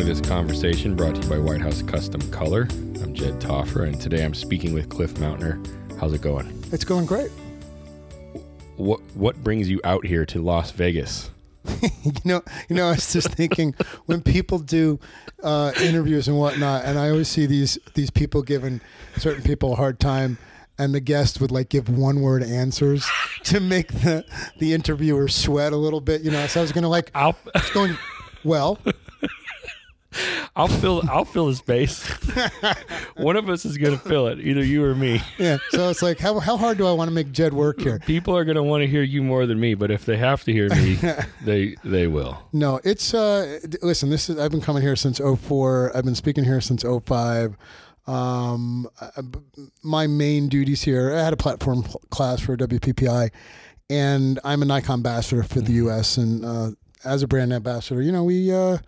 to this conversation brought to you by White House Custom Color. I'm Jed Taufer, and today I'm speaking with Cliff Mautner. How's it going? It's going great. What What brings you out here to Las Vegas? you know, you know, I was just thinking when people do uh, interviews and whatnot, and I always see these these people giving certain people a hard time, and the guest would like give one word answers to make the the interviewer sweat a little bit. You know, so I was gonna like, I'll it's going well. I'll fill I'll fill the space. One of us is gonna fill it, either you or me. Yeah, so it's like, how how hard do I want to make Jed work here? People are gonna want to hear you more than me, but if they have to hear me, they they will. No, it's uh listen, this is I've been coming here since 04. I've been speaking here since 05. Um my main duties here, I had a platform class for WPPI and I'm a Nikon ambassador for the US and uh as a brand ambassador, you know, we uh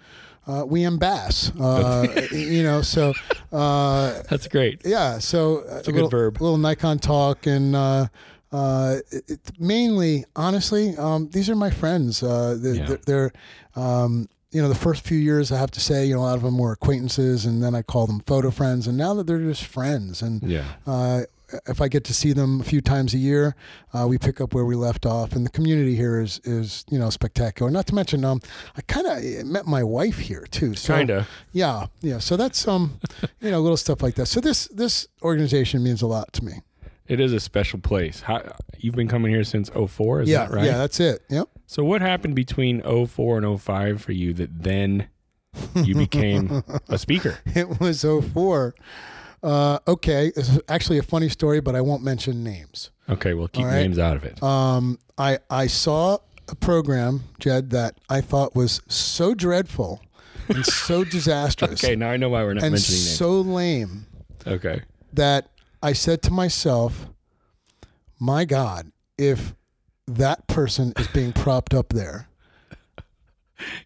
uh, we embass, uh, you know. So, uh, That's great. yeah. So uh, a good little, verb. Little Nikon talk, and uh, uh, it, it- mainly, honestly, um, these are my friends. Uh, they're, Yeah. they're, they're um, you know, the first few years, I have to say, you know, a lot of them were acquaintances, and then I call them photo friends, and now that they're just friends, and Yeah. If I get to see them a few times a year, uh, we pick up where we left off, and the community here is is you know spectacular. Not to mention, um, I kind of met my wife here too. So, Kinda. yeah, yeah. So that's um, you know, little stuff like that. So this this organization means a lot to me. It is a special place. How, you've been coming here since 04, is yeah, that right? yeah. That's it. Yep. So what happened between 04 and 05 for you that then you became a speaker? It was 04. Uh, okay, is actually a funny story, but I won't mention names. Okay, we'll keep All right. names out of it. Um, I I saw a program, Jed, that I thought was so dreadful and so disastrous Okay, now I know why we're not and mentioning names. so lame Okay. that I said to myself, "My God, if that person is being propped up there,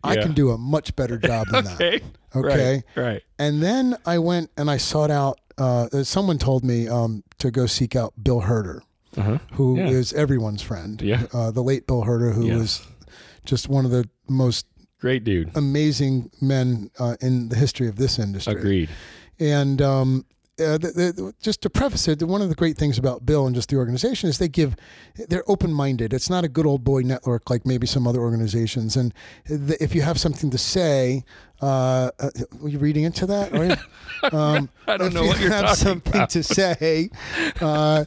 I Yeah. can do a much better job than that." Okay. Okay. Right. right. And then I went and I sought out. Uh, someone told me um, to go seek out Bill Hurter, Uh-huh. who is Yeah. everyone's friend. Yeah. Uh, the late Bill Hurter, who Yes. was just one of the most Great dude. amazing men uh, in the history of this industry. Agreed. And um, uh, the, the, just to preface it, one of the great things about Bill and just the organization is they give, they're open minded. It's not a good old boy network like maybe some other organizations. And the, if you have something to say, uh, uh, were you reading into that? Are you? Um, I don't know you what you're have talking something about. to say, uh,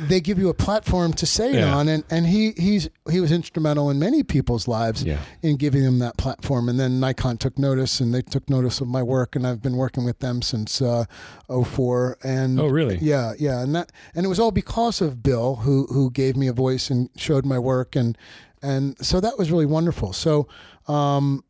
they give you a platform to say it Yeah. on, and, and he he's he was instrumental in many people's lives Yeah. in giving them that platform. And then Nikon took notice, and they took notice of my work, and I've been working with them since uh, 04. And Oh, really? yeah, yeah, and that and it was all because of Bill, who who gave me a voice and showed my work, and and so that was really wonderful. So, um,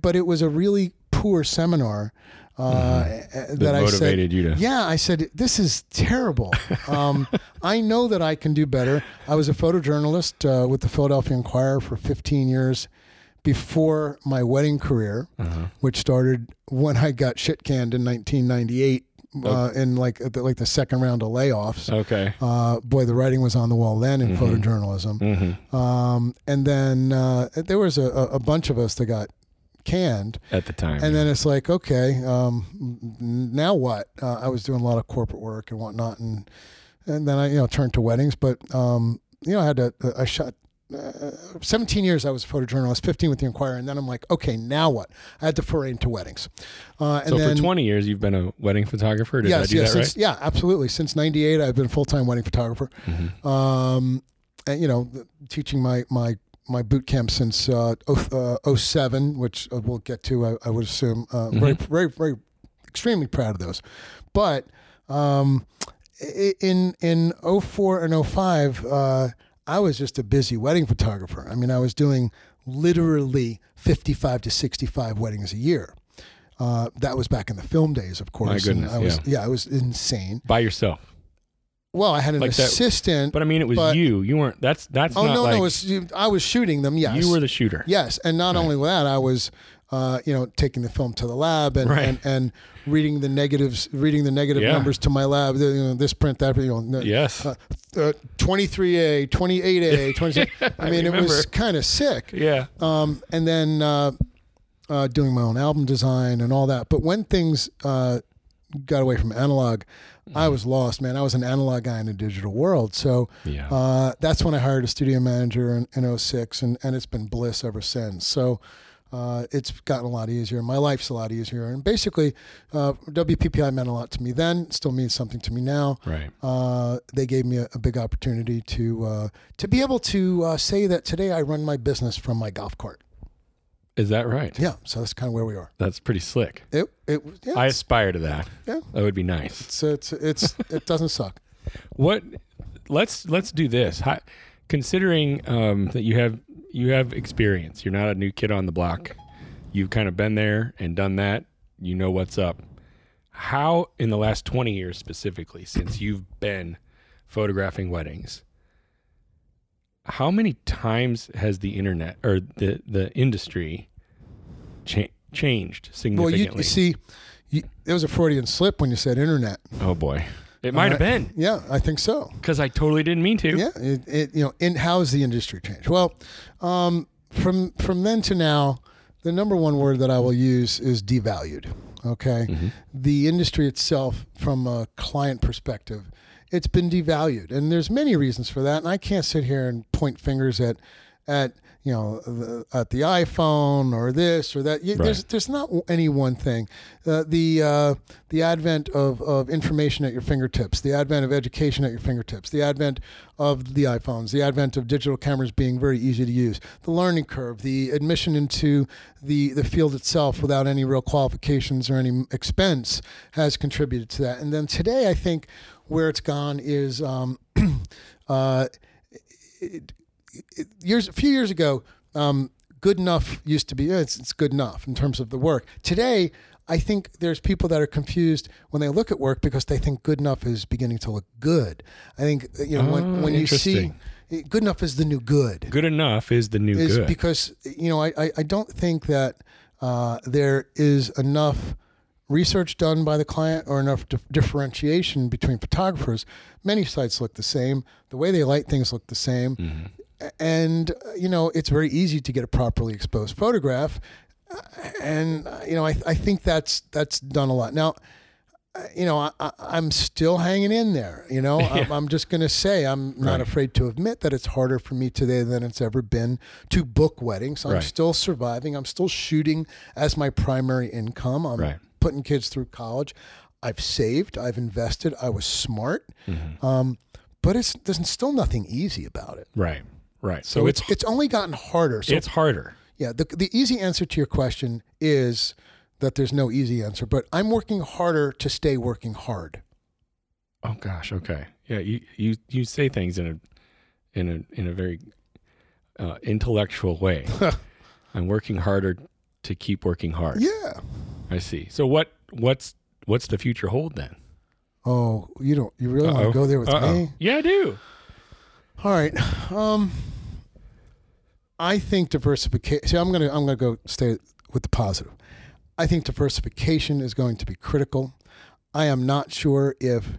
but it was a really poor seminar. Uh, That that I said, motivated you to. yeah, I said, this is terrible. Um, I know that I can do better. I was a photojournalist uh, with the Philadelphia Inquirer for 15 years before my wedding career, Uh-huh. which started when I got shit canned in 1998 uh, in like the, like the second round of layoffs. Okay. Uh, boy, the writing was on the wall then in Mm-hmm. photojournalism. hmm Um, and then uh, there was a a bunch of us that got canned. At the time. And then it's like, okay, um, now what? Uh, I was doing a lot of corporate work and whatnot, and and then I, you know, turned to weddings. But um, you know, I had to, I shot. Uh, 17 years I was a photojournalist, 15 with the Inquirer, and then I'm like, okay, now what? I had to foray into weddings. Uh, and so then, for 20 years, you've been a wedding photographer. Did I yes, do yes, that right? yeah, absolutely. Since '98, I've been a full-time wedding photographer. Mhm. Um, and you know, teaching my my my boot camp since uh, oh, uh, 07, which uh, we'll get to. I, I would assume. Uh, Very, very, very, extremely proud of those. But um, in in 04 and 05, uh, I was just a busy wedding photographer. I mean, I was doing literally 55 to 65 weddings a year. Uh, that was back in the film days, of course. and goodness, I was, yeah. I was insane. By yourself. Well, I had an Like that- assistant. But I mean, it was But- you. You weren't. That's that's oh not no, like no, I was shooting them. Yes, you were the shooter. Yes, and not only that, I was, uh, you know, taking the film to the lab and, Right. and, and reading the negatives, reading the negative Yeah. numbers to my lab. You know, this print, that, you know, Yes. uh, uh, 23A, 28A, 26. I mean, it was kind of sick. yeah. Um, and then uh, uh, doing my own album design and all that. But when things uh, got away from analog, I was lost, man. I was an analog guy in a digital world. So Yeah. uh, that's when I hired a studio manager in, in 06, and, and it's been bliss ever since. So uh, it's gotten a lot easier. My life's a lot easier. And basically, uh, WPPI meant a lot to me then, still means something to me now. right. Uh, they gave me a, a big opportunity to uh, to be able to uh, say that today I run my business from my golf cart. Is that right? Yeah, so that's kind of where we are. That's pretty slick. It it yeah, I it's, aspire to that. Yeah. That would be nice. it's it's, it's it doesn't suck. What? Let's let's do this. How, considering um, that you have you have experience, you're not a new kid on the block. You've kind of been there and done that. You know what's up. How in the last 20 years specifically, since you've been photographing weddings, how many times has the internet or the the industry cha- changed Well, significantly? you, you see, you, it was a Freudian slip when you said internet. oh boy, it might have Uh, been Yeah, I think so. because I totally didn't mean to. Yeah, it, it you know, in how has the industry changed? Well, um, from from then to now, the number one word that I will use is devalued. Okay, the industry itself, from a client perspective, it's been devalued, and there's many reasons for that. And I can't sit here and point fingers at at you know the, at the iPhone or this or that. You, There's Right. there's not any one thing. Uh, the uh, the advent of, of information at your fingertips, the advent of education at your fingertips, the advent of the iPhones, the advent of digital cameras being very easy to use, the learning curve, the admission into the the field itself without any real qualifications or any expense has contributed to that. And then today, I think where it's gone is. Um, uh, it, years a few years ago, um, good enough used to be it's, it's good enough in terms of the work. Today, I think there's people that are confused when they look at work because they think good enough is beginning to look good. I think uh, you know when Oh, when you see good enough is the new good Good enough is the new is good. because you know I, I, I don't think that uh, there is enough research done by the client or enough dif- differentiation between photographers. Many sites look the same. The way they light things look the same, Mm-hmm. And uh, you know it's very easy to get a properly exposed photograph. Uh, And uh, you know I, I think that's that's done a lot now you know, I, I'm still hanging in there. You know, I'm, I'm just going to say I'm not afraid to admit that it's harder for me today than it's ever been to book weddings. I'm Right. still surviving. I'm still shooting as my primary income. I'm Right. putting kids through college. I've saved. I've invested. I was smart. Mm-hmm. Um, but it's there's still nothing easy about it. right. Right. So, So, it's it's it's only gotten harder. So it's harder. yeah, the, the easy answer to your question is that there's no easy answer, but I'm working harder to stay working hard. Oh gosh. Okay. Yeah. You you you say things in a in a in a very uh, intellectual way. I'm working harder to keep working hard. Yeah. I see. So what what's what's the future hold then? Oh, you don't. You really want Uh-oh. to go there with Uh-oh. me? Yeah, I do. All right. Um, I think diversification. See, I'm gonna I'm gonna go stay with the positive. I think diversification is going to be critical. I am not sure if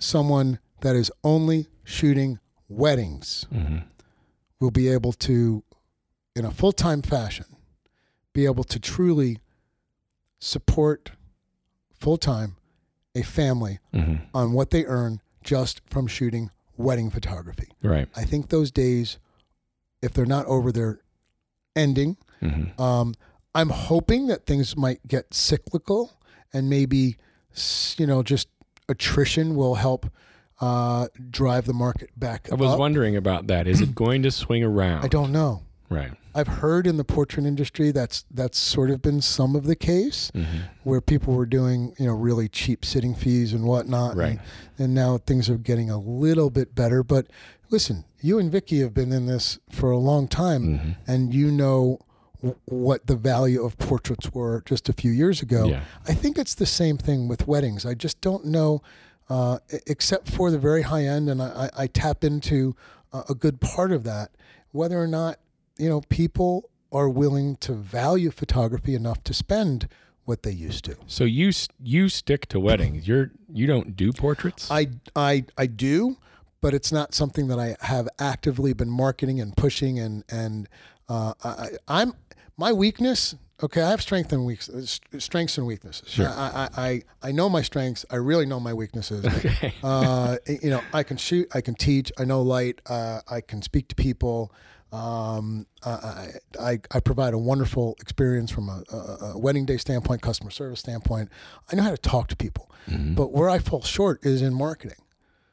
someone that is only shooting weddings Mm-hmm. will be able to, in a full time fashion, be able to truly support full time a family Mm-hmm. on what they earn just from shooting wedding photography. Right. I think those days, if they're not over, they're ending. Mm-hmm. Um, I'm hoping that things might get cyclical and maybe, you know, just attrition will help uh, drive the market back I was up. wondering about that. Is it going to swing around? I don't know. Right. I've heard in the portrait industry that's that's sort of been some of the case Mm-hmm. where people were doing you know really cheap sitting fees and whatnot, Right. And, and now things are getting a little bit better. But listen, you and Vicki have been in this for a long time, Mm-hmm. and you know w- what the value of portraits were just a few years ago. Yeah. I think it's the same thing with weddings. I just don't know, uh, except for the very high end, and I, I, I tap into a, a good part of that, whether or not you know people are willing to value photography enough to spend what they used to. So you you stick to weddings. You're you don't do portraits. I I I do, but it's not something that I have actively been marketing and pushing and and uh, I, I'm my weakness Okay, I have strength and weak, strengths and weaknesses. Sure. I, I, I, I know my strengths. I really know my weaknesses. Okay. uh, you know, I can shoot. I can teach. I know light. Uh, I can speak to people. Um, I, I, I provide a wonderful experience from a, a, a wedding day standpoint, customer service standpoint. I know how to talk to people. Mm-hmm. But where I fall short is in marketing.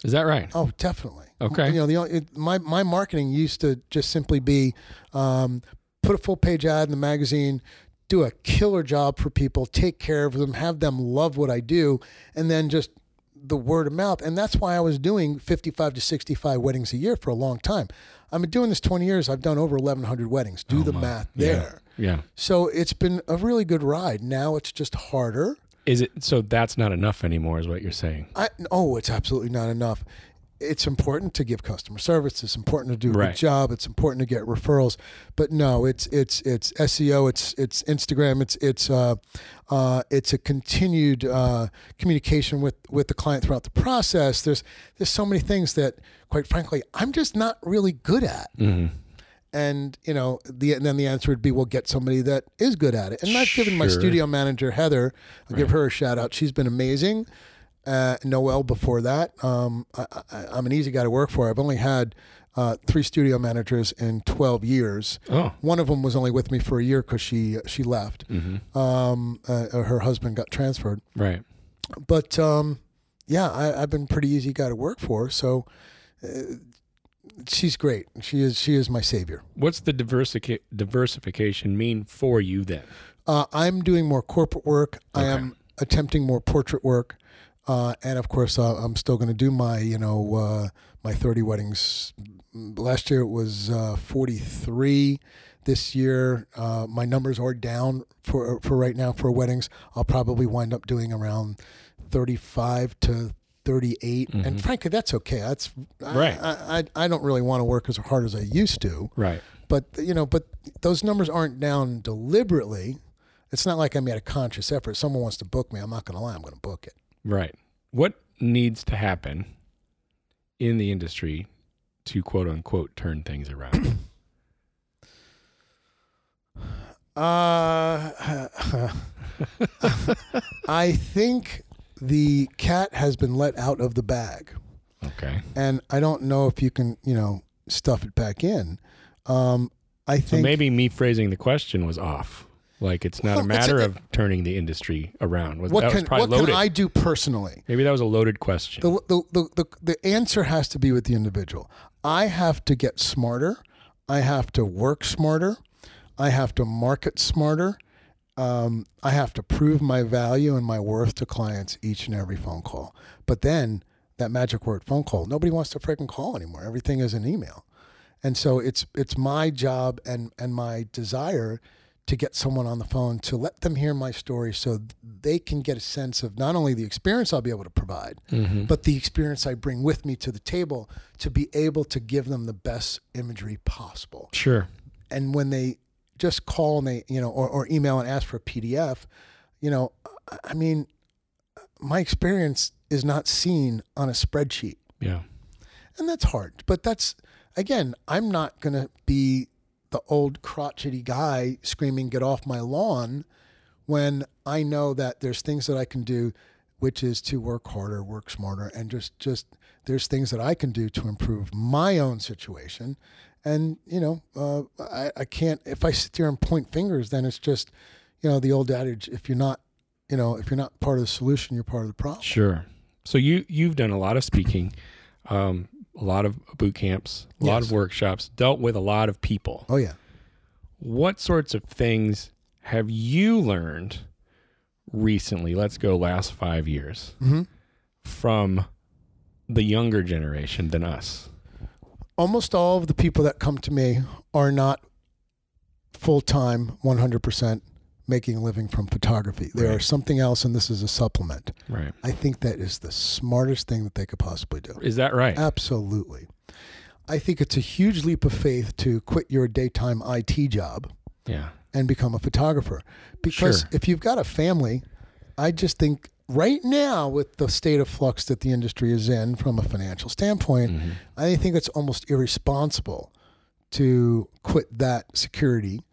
Is that right? Oh, definitely. Okay. You know, the only, it, my my marketing used to just simply be um, put a full page ad in the magazine, do a killer job for people, take care of them, have them love what I do, and then just the word of mouth. And that's why I was doing 55 to 65 weddings a year for a long time. I've been doing this 20 years. I've done over 1,100 weddings. Do Oh, the my. math Yeah. there. Yeah. So it's been a really good ride. Now it's just harder. Is it so that's not enough anymore is what you're saying? I, oh, it's absolutely not enough. It's important to give customer service. It's important to do a Right. good job. It's important to get referrals. But no, it's it's it's SEO. It's it's Instagram. It's it's uh, uh, it's a continued uh, communication with with the client throughout the process. There's there's so many things that, quite frankly, I'm just not really good at. Mm-hmm. And you know, the and then the answer would be, we'll get somebody that is good at it. And I've given my studio manager Heather, I'll give her a shout out. She's been amazing. Uh, Noel before that, um, I, I, I'm an easy guy to work for. I've only had uh, three studio managers in 12 years. Oh. One of them was only with me for a year because she she left. Mm-hmm. Um, uh, her husband got transferred. Right. But um, yeah, I, I've been pretty easy guy to work for. So uh, she's great. She is she is my savior. What's the diversica- diversification mean for you then? Uh, I'm doing more corporate work. I am attempting more portrait work, uh, and of course, uh, I'm still going to do my you know uh, my 30 weddings. Last year it was uh, 43. This year, uh, my numbers are down for for right now for weddings. I'll probably wind up doing around 35 to 38, and frankly, that's okay. That's Mm-hmm. Right. I, I I don't really want to work as hard as I used to Right. but you know but those numbers aren't down deliberately it's not like i made a conscious effort someone wants to book me i'm not going to lie i'm going to book it Right. What needs to happen in the industry to quote unquote turn things around? uh i think the cat has been let out of the bag okay. and i don't know if you can you know stuff it back in um i So think maybe me phrasing the question was off. Like it's not Well, a it's a- matter of turning the industry around. Was, what that was can what can i do personally maybe that was a loaded question. the, the, the, the, the answer has to be with the individual. I have to get smarter. I have to work smarter. I have to market smarter. Um, I have to prove my value and my worth to clients each and every phone call. But then that magic word phone call, nobody wants to freaking call anymore. Everything is an email. And so it's it's my job and and my desire to get someone on the phone to let them hear my story so they can get a sense of not only the experience I'll be able to provide, Mm-hmm. but the experience I bring with me to the table to be able to give them the best imagery possible. Sure. And when they just call and they, you know, or, or email and ask for a PDF, you know, I- mean, my experience is not seen on a spreadsheet Yeah. and that's hard. But that's again, I'm not going to be the old crotchety guy screaming "Get off my lawn!" when I know that there's things that I can do, which is to work harder, work smarter, and just just there's things that I can do to improve my own situation. And you know, uh, I, I can't if I sit there and point fingers, then it's just you know the old adage: if you're not you know if you're not part of the solution, you're part of the problem. Sure. So you you've done a lot of speaking, um, a lot of boot camps, a lot of workshops, dealt with a lot of people. Oh yeah. What sorts of things have you learned recently? Let's go last five years hmm from the younger generation than us. Almost all of the people that come to me are not full time, 100% making a living from photography. They are something else, and this is a supplement. Right. I think that is the smartest thing that they could possibly do. Is that right? Absolutely. I think it's a huge leap of faith to quit your daytime IT job yeah. and become a photographer. Because Sure. if you've got a family, I just think right now, with the state of flux that the industry is in from a financial standpoint, Mhm. I think it's almost irresponsible to quit that security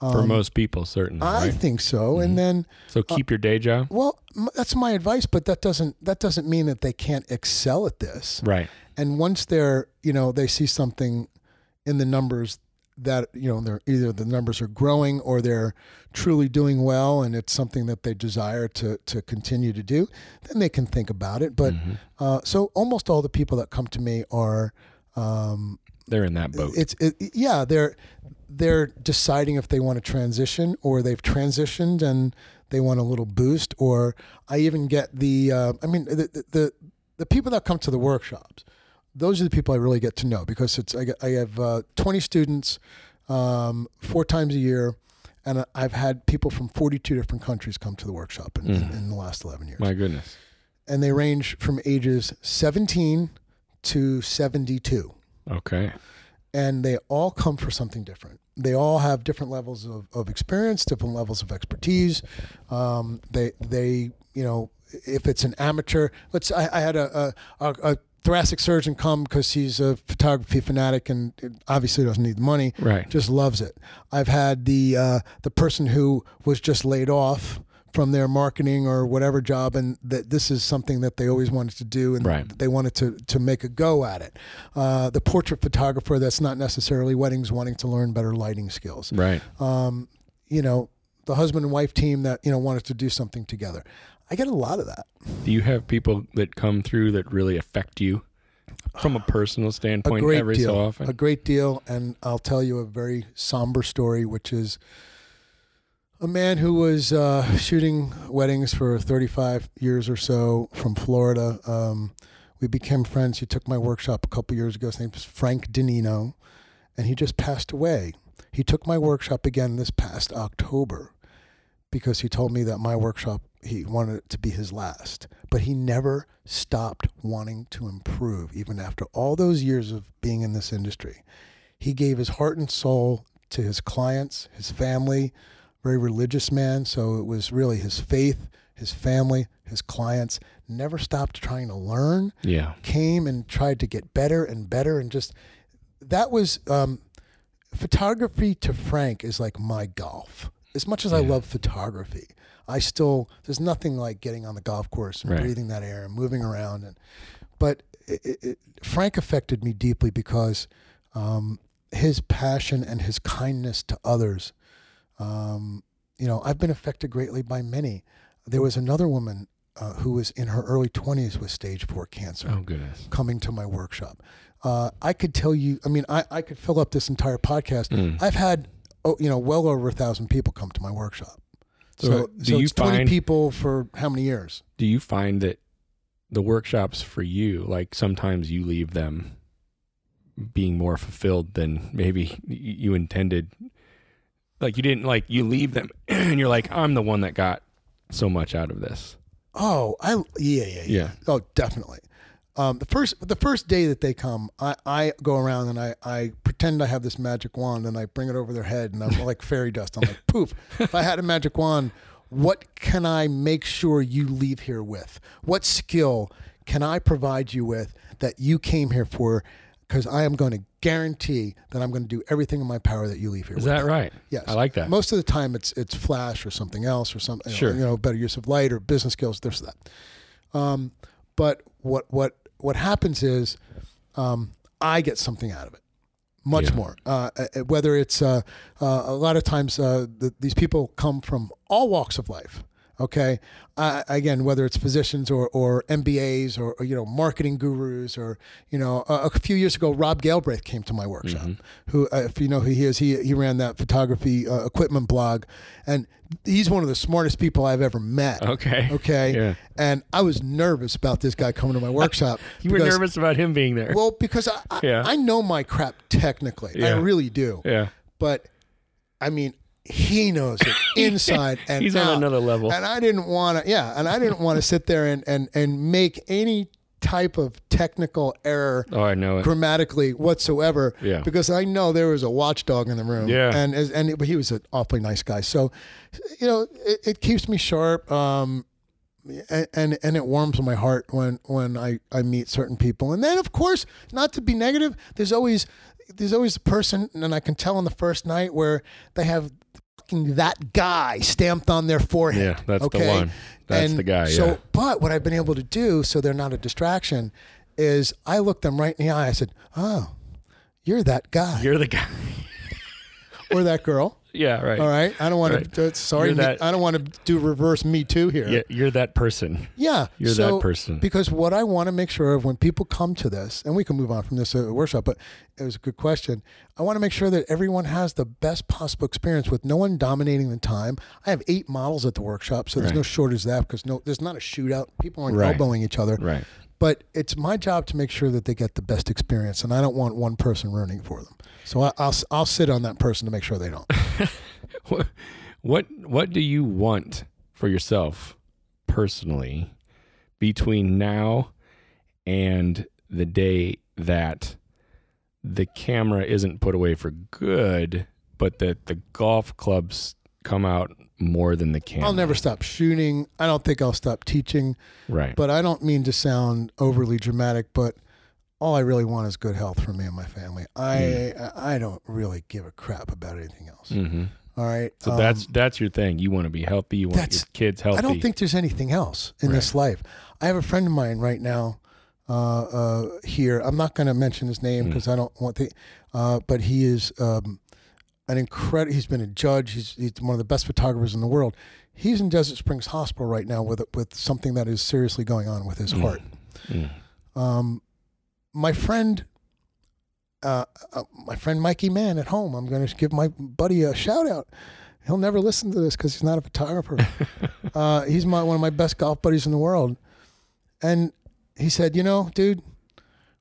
For um, most people, certainly. I right? think so. And mm-hmm. then, So uh, keep your day job. well, m- that's my advice, but that doesn't that doesn't mean that they can't excel at this. Right. And once they're, you know, they see something in the numbers that, you know, they're either the numbers are growing or they're truly doing well and it's something that they desire to to continue to do, then they can think about it. But uh, so almost all the people that come to me are um, They're in that boat. it's it, yeah they're they're deciding if they want to transition or they've transitioned and they want a little boost or i even get the uh, i mean the, the the the people that come to the workshops those are the people i really get to know because it's i, get, I have uh, 20 students um, four times a year and i've had people from 42 different countries come to the workshop in, in, in the last 11 years My goodness. and they range from ages 17 to 72 Okay. and they all come for something different. They all have different levels of, of experience, different levels of expertise. Um, they they you know if it's an amateur, let's I, I had a, a, a, a thoracic surgeon come because he's a photography fanatic and obviously doesn't need the money. Right. Just loves it. I've had the uh, the person who was just laid off from their marketing or whatever job and that this is something that they always wanted to do and Right. they wanted to, to make a go at it. Uh, the portrait photographer that's not necessarily weddings wanting to learn better lighting skills. Right. Um, you know, the husband and wife team that, you know, wanted to do something together. I get a lot of that. Do you have people that come through that really affect you from a personal standpoint A great every deal. so often? A great deal. And I'll tell you a very somber story, which is a man who was uh, shooting weddings for 35 years or so from Florida. Um, we became friends. He took my workshop a couple years ago. His name was Frank Danino, and he just passed away. He took my workshop again this past October because he told me that my workshop he wanted it to be his last but he never stopped wanting to improve even after all those years of being in this industry he gave his heart and soul to his clients his family very religious man so it was really his faith his family his clients never stopped trying to learn yeah. came and tried to get better and better and just that was um, photography to Frank is like my golf. As much as I love photography, I still there's nothing like getting on the golf course and Right. breathing that air and moving around. And but it, it, Frank affected me deeply because um, his passion and his kindness to others. Um, you know, I've been affected greatly by many. There was another woman uh, who was in her early 20s with stage four cancer Oh goodness. coming to my workshop. Uh, I could tell you, I mean, I, I could fill up this entire podcast. Mm. I've had, oh, you know, well over a thousand people come to my workshop. So, So, do so you it's 20 find people for how many years? do you find that the workshops for you like sometimes you leave them being more fulfilled than maybe you intended like you didn't like you leave them and you're like I'm the one that got so much out of this Oh, I yeah, yeah, yeah. Yeah. Oh, definitely. Um, the first the first day that they come, I, I go around and I, I pretend I have this magic wand and I bring it over their head and I'm like fairy dust. I'm like, poof. If I had a magic wand, what can I make sure you leave here with? What skill can I provide you with that you came here for? Because I am going to guarantee that I'm going to do everything in my power that you leave here is with. that right Yes, I like that Most of the time, it's it's flash or something else or something. Sure. you know, better use of light or business skills. There's that. Um, but what what what happens is, um, I get something out of it, much Yeah. more. Uh, uh, whether it's uh, uh, a lot of times uh, the, these people come from all walks of life. Okay, uh, again, whether it's physicians or, or MBAs or, or you know marketing gurus or you know a, a few years ago Rob Galbraith came to my workshop. Who, uh, if you know who he is, he he ran that photography uh, equipment blog, and he's one of the smartest people I've ever met. okay Okay. Yeah. And I was nervous about this guy coming to my workshop. you were nervous about him being there Well, because I, I, Yeah. I know my crap technically. yeah. I really do. yeah But I mean, he knows it inside and he's on out. another level And I didn't want to, yeah. And I didn't want to sit there and, and, and make any type of technical error oh I know it grammatically whatsoever Yeah. because I know there was a watchdog in the room. Yeah. And as- and it, but he was an awfully nice guy. So, you know, it, it keeps me sharp. Um, and, and and it warms my heart when when I, I meet certain people. And then of course, not to be negative, there's always there's always a person and I can tell on the first night where they have fucking that guy stamped on their forehead. Yeah, that's the okay? one. That's And the guy, So, yeah. but what I've been able to do, so they're not a distraction, is I look them right in the eye. I said, "Oh, you're that guy You're the guy. or that girl." Yeah, right. All right. I don't want Right. to. Sorry, me- that- I don't want to do reverse me too here. Yeah, you're that person. Yeah, You're so- that person. Because what I want to make sure of when people come to this, and we can move on from this uh, workshop, but it was a good question. I want to make sure that everyone has the best possible experience with no one dominating the time. I have eight models at the workshop, so there's Right. no shortage of that because no, there's not a shootout. People aren't Right. elbowing each other. Right. But it's my job to make sure that they get the best experience, and I don't want one person ruining for them. So I, I'll I'll sit on that person to make sure they don't. What what what do you want for yourself personally between now and the day that the camera isn't put away for good, but that the golf clubs come out more than the camera? I'll never stop shooting. I don't think I'll stop teaching. Right. But I don't mean to sound overly dramatic, but all I really want is good health for me and my family. I I don't really give a crap about anything else. hmm All right. So Um, that's that's your thing. You want to be healthy. You want your kids healthy. I don't think there's anything else in this life. I have a friend of mine right now uh, uh, here. I'm not going to mention his name Mm. because I don't want the. Uh, but he is um, an incredible. He's been a judge. He's he's one of the best photographers in the world. He's in Desert Springs Hospital right now with with something that is seriously going on with his heart. Mm. Um, my friend, uh, uh, my friend Mikey Mann at home. I'm going to give my buddy a shout out. He'll never listen to this because he's not a photographer. uh, he's my one of my best golf buddies in the world, and he said, "You know, dude,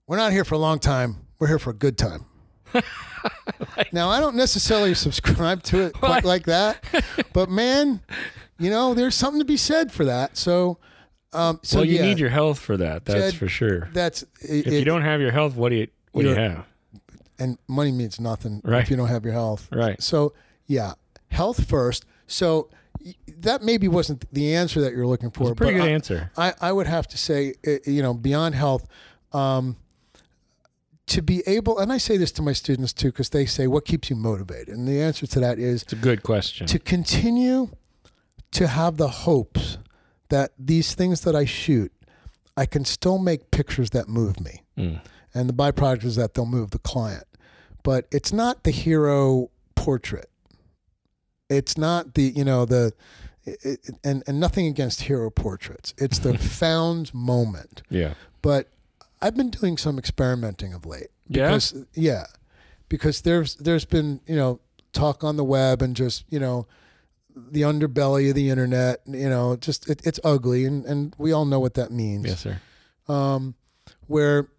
we're not here for a long time. We're here for a good time." now, I don't necessarily subscribe to it quite like that, but man, you know, there's something to be said for that. So, um, so well, you yeah, need your health for that. That's Jed, for sure. that's If you don't have your health, what do you what do you have? and money means nothing Right. if you don't have your health. Right. So yeah, health first. So that maybe wasn't the answer that you're looking for. It's a pretty but good I, answer. I, I would have to say, uh, you know, beyond health, um, to be able, and I say this to my students too, because they say, "What keeps you motivated?" And the answer to that is It's a good question. to continue to have the hopes that these things that I shoot, I can still make pictures that move me Mm. and the byproduct is that they'll move the client. But it's not the hero portrait. It's not the you know the it, and and nothing against hero portraits. It's the found moment. Yeah. But I've been doing some experimenting of late. Yeah? Because, yeah. Because there's there's been you know talk on the web and just you know the underbelly of the internet. You know, just it, it's ugly and and we all know what that means Yes, sir. um, where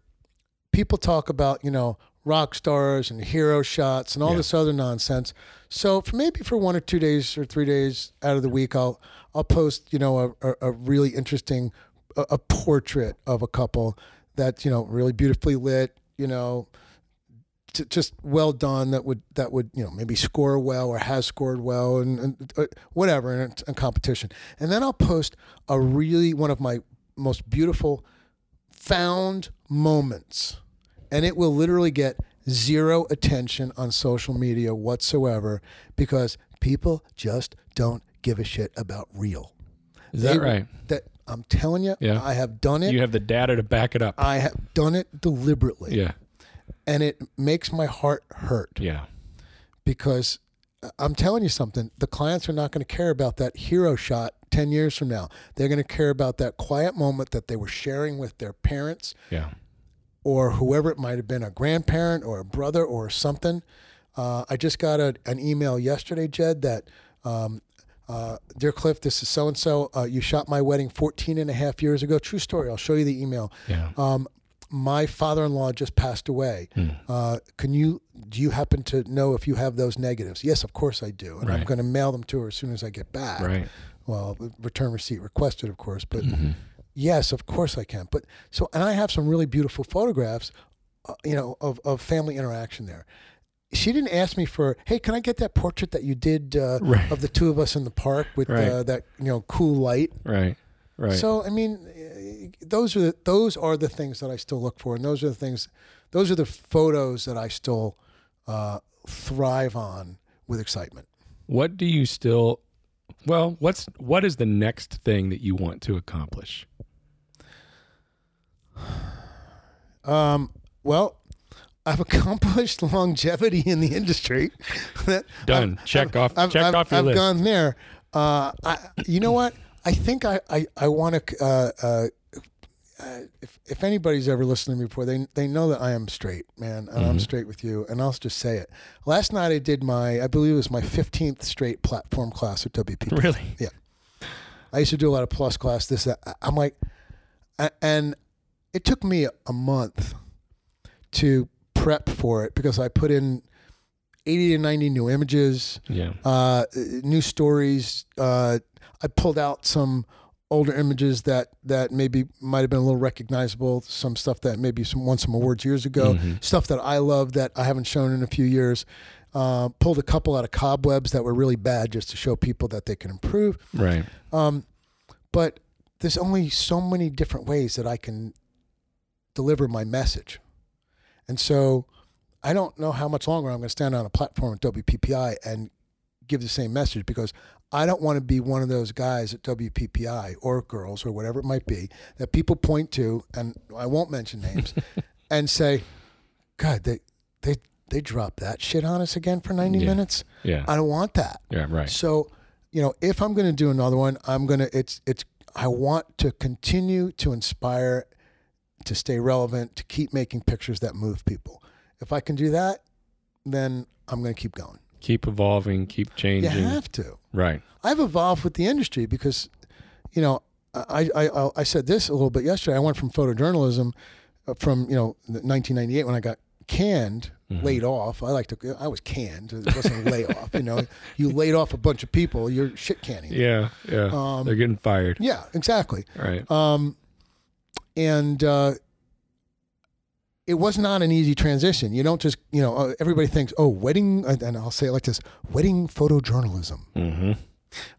people talk about you know rock stars and hero shots and all Yeah. this other nonsense. So for maybe for one or two days or three days out of the week, I'll I'll post you know a, a, a really interesting a, a portrait of a couple that you know really beautifully lit, you know. t- Just well done. That would that would you know maybe score well or has scored well and, and uh, whatever in, in competition. And then I'll post a really one of my most beautiful found moments and it will literally get zero attention on social media whatsoever because people just don't give a shit about real. Is that They- right? That I'm telling you, Yeah. I have done it. You have the data to back it up. I have done it deliberately, Yeah. and it makes my heart hurt Yeah. because I'm telling you something. The clients are not going to care about that hero shot 10 years from now. They're going to care about that quiet moment that they were sharing with their parents Yeah. or whoever it might have been, a grandparent or a brother or something. Uh, I just got a, an email yesterday, Jed, that, um, uh, Dear Cliff, this is so and so. You shot my wedding 14 and a half years ago. True story. I'll show you the email. Yeah. Um, my father-in-law just passed away. Hmm. Uh, can you do you happen to know if you have those negatives? Yes, of course I do, and I'm going to mail them to her as soon as I get back. Right. Well, return receipt requested, of course, but Mhm. yes, of course I can. But so, and I have some really beautiful photographs, uh, you know, of of family interaction there. She didn't ask me for, hey, can I get that portrait that you did uh, Right. of the two of us in the park with Right. uh, that you know cool light? Right. Right. So I mean, those are the, those are the things that I still look for, and those are the things, those are the photos that I still uh, thrive on with excitement. What do you still? Well, what's what is the next thing that you want to accomplish? Um, well, I've accomplished longevity in the industry. Done. I've- Check I've- off- I've, check I've- off your I've list. gone there. Uh, I, you know what? I think I I, I want to. Uh, uh, uh, if if anybody's ever listened to me before, they they know that I am straight, man, and Mm-hmm. I'm straight with you. And I'll just say it. Last night I did my, I believe it was my 15th straight platform class at WP. Really? Yeah. I used to do a lot of plus class. This, that. I'm like, and it took me a month to prep for it because I put in 80 to 90 new images, Yeah. uh, new stories. Uh, I pulled out some older images that that maybe might have been a little recognizable. Some stuff that maybe some won some awards years ago. Mhm. Stuff that I love that I haven't shown in a few years. Uh, pulled a couple out of cobwebs that were really bad just to show people that they can improve. Right. Um, but there's only so many different ways that I can deliver my message. And so I don't know how much longer I'm going to stand on a platform at WPPI and give the same message because I don't want to be one of those guys at WPPI or girls or whatever it might be that people point to, and I won't mention names, and say, God, they, they, they dropped that shit on us again for 90 Yeah. minutes. Yeah. I don't want that. Yeah. Right. So, you know, if I'm going to do another one, I'm going to it's it's I want to continue to inspire to stay relevant, to keep making pictures that move people. If I can do that, then I'm going to keep going. Keep evolving. Keep changing. You have to. Right. I've evolved with the industry because, you know, I, I, I, said this a little bit yesterday. I went from photojournalism uh, from, you know, 1998 when I got canned, Mhm. laid off. I like to, I was canned. It wasn't a layoff. You know, you laid off a bunch of people, you're shit canning. Yeah. Yeah. Um, They're getting fired. Yeah, exactly. Right. Um, and uh, it was not an easy transition. You don't just, you know, uh, everybody thinks, oh, wedding, and I'll say it like this: wedding photojournalism. Mm-hmm.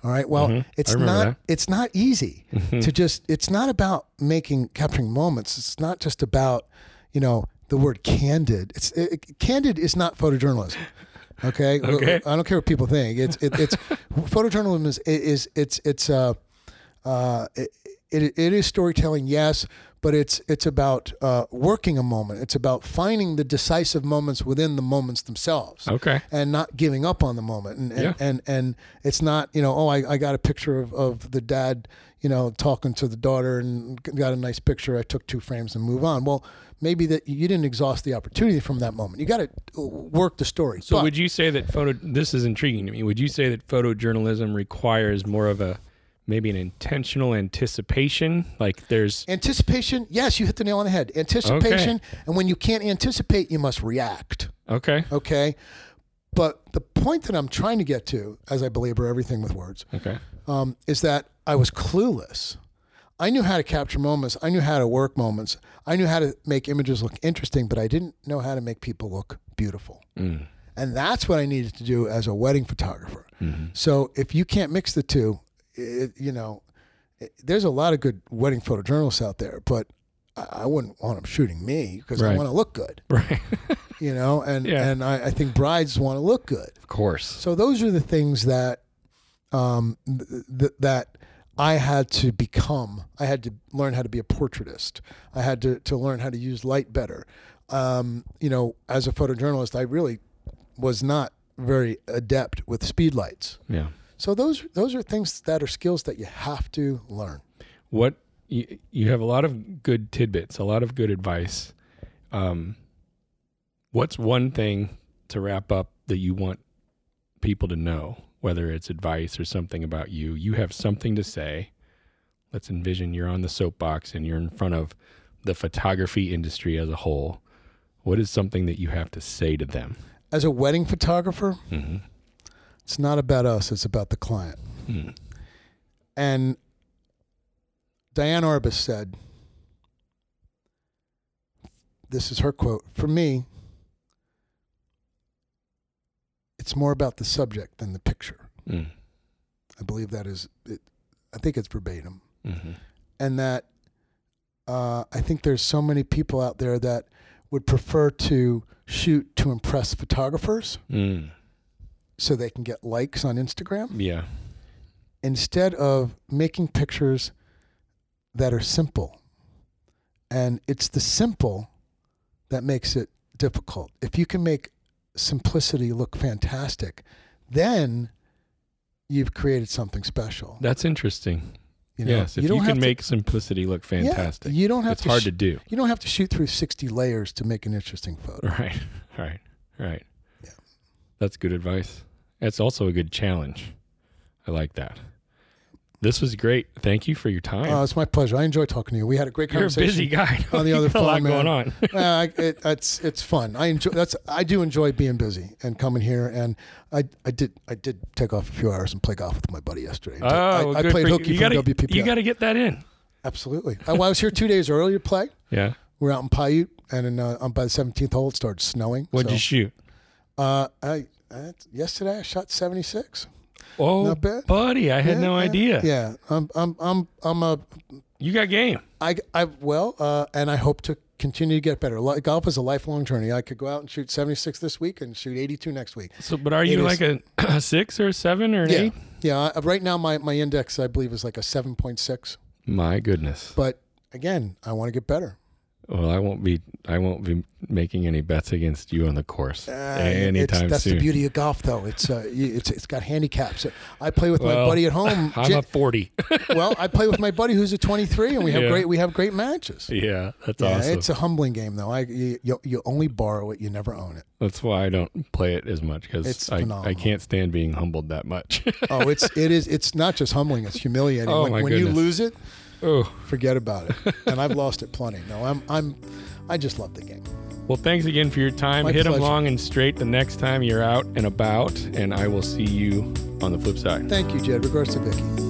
All right. Well, Mhm. it's not. It's not easy Mhm. to just. It's not about making capturing moments. It's not just about, you know, the word candid. It's it, candid is not photojournalism. Okay. Okay. I don't care what people think. It's it, it's photojournalism is is it's it's uh uh it, it it is storytelling yes but it's it's about uh, working a moment it's about finding the decisive moments within the moments themselves Okay. and not giving up on the moment and and, Yeah. and and it's not you know oh I, I got a picture of, of the dad you know talking to the daughter and got a nice picture I took two frames and move on well maybe that you didn't exhaust the opportunity from that moment you got to work the story So But- would you say that photo? This is intriguing to me. Would you say that photojournalism requires more of a maybe an intentional anticipation? Like there's Anticipation, yes, you hit the nail on the head. Anticipation, and when you can't anticipate, you must react. okay. Okay. But the point that I'm trying to get to, as I belabor everything with words, Okay. um, is that I was clueless. I knew how to capture moments. I knew how to work moments. I knew how to make images look interesting, but I didn't know how to make people look beautiful. Mm. And that's what I needed to do as a wedding photographer. Mhm. So if you can't mix the two, it, you know, it, there's a lot of good wedding photojournalists out there, but I, I wouldn't want them shooting me because I want to look good, Right. you know, and, Yeah. and I, I think brides want to look good. of course. So those are the things that, um, th- th- that I had to become. I had to learn how to be a portraitist. I had to, to learn how to use light better. Um, you know, as a photojournalist, I really was not very adept with speed lights. Yeah. So those those are things that are skills that you have to learn. What you, you have a lot of good tidbits, a lot of good advice. Um, what's one thing to wrap up that you want people to know, whether it's advice or something about you? You have something to say. Let's envision you're on the soapbox and you're in front of the photography industry as a whole. What is something that you have to say to them? As a wedding photographer, Mm-hmm. It's not about us, it's about the client. Hmm. And Diane Arbus said, this is her quote, for me, it's more about the subject than the picture. Mm. I believe that is, it, I think it's verbatim. Mm-hmm. and that uh, I think there's so many people out there that would prefer to shoot to impress photographers Mm. So they can get likes on Instagram Yeah. instead of making pictures that are simple. And it's the simple that makes it difficult. If you can make simplicity look fantastic, then you've created something special. That's interesting. You know, yes. If you, don't can have to- make simplicity look fantastic, Yeah, you don't have it's to hard sh- to do. You don't have to shoot through 60 layers to make an interesting photo. Right. Right. Right. Yeah. That's good advice. It's also a good challenge. I like that. This was great. Thank you for your time. Uh, it's my pleasure. I enjoy talking to you. We had a great conversation. You're a busy guy. on the other got a lot man. going on. uh, I- it, it's it's fun. I enjoy that's I do enjoy being busy and coming here. And I I did I did take off a few hours and play golf with my buddy yesterday. Oh, I, well, I good played for hooky you. You gotta, you got to get that in. Absolutely. I, well, I was here two days earlier to play. Yeah. We are out in Paiute, and in, uh, on by the 17th hole, it started snowing. What'd so, you shoot? Uh, I, Yesterday I shot 76. Oh, buddy, I had Yeah, no yeah, idea. Yeah, I'm I'm I'm I'm a You got game. I, I well, uh, and I hope to continue to get better. Golf is a lifelong journey. I could go out and shoot 76 this week and shoot 82 next week. So, but are It you is- like a, a six or a seven or an Yeah, eight? yeah. I, right now, my my index I believe is like a 7.6. My goodness. But again, I want to get better. Well, I won't be. I won't be making any bets against you on the course Uh, anytime it's, that's soon. the beauty of golf, though. It's uh, it's it's got handicaps. I play with my buddy at home. I'm Jan- a forty. well, I play with my buddy who's a 23, and we have Yeah. great we have great matches. yeah, that's Yeah, awesome. it's a humbling game, though. I you, you, you only borrow it, you never own it. that's why I don't play it as much because It's I, I can't stand being humbled that much. Oh, it's it is it's not just humbling; it's humiliating. Oh, when my when you lose it, oh, forget about it. and I've lost it plenty. No, I'm I'm I just love the game. well, thanks again for your time. My Hit them long and straight the next time you're out and about, and I will see you on the flip side. Thank you, Jed. Regards to Vicki.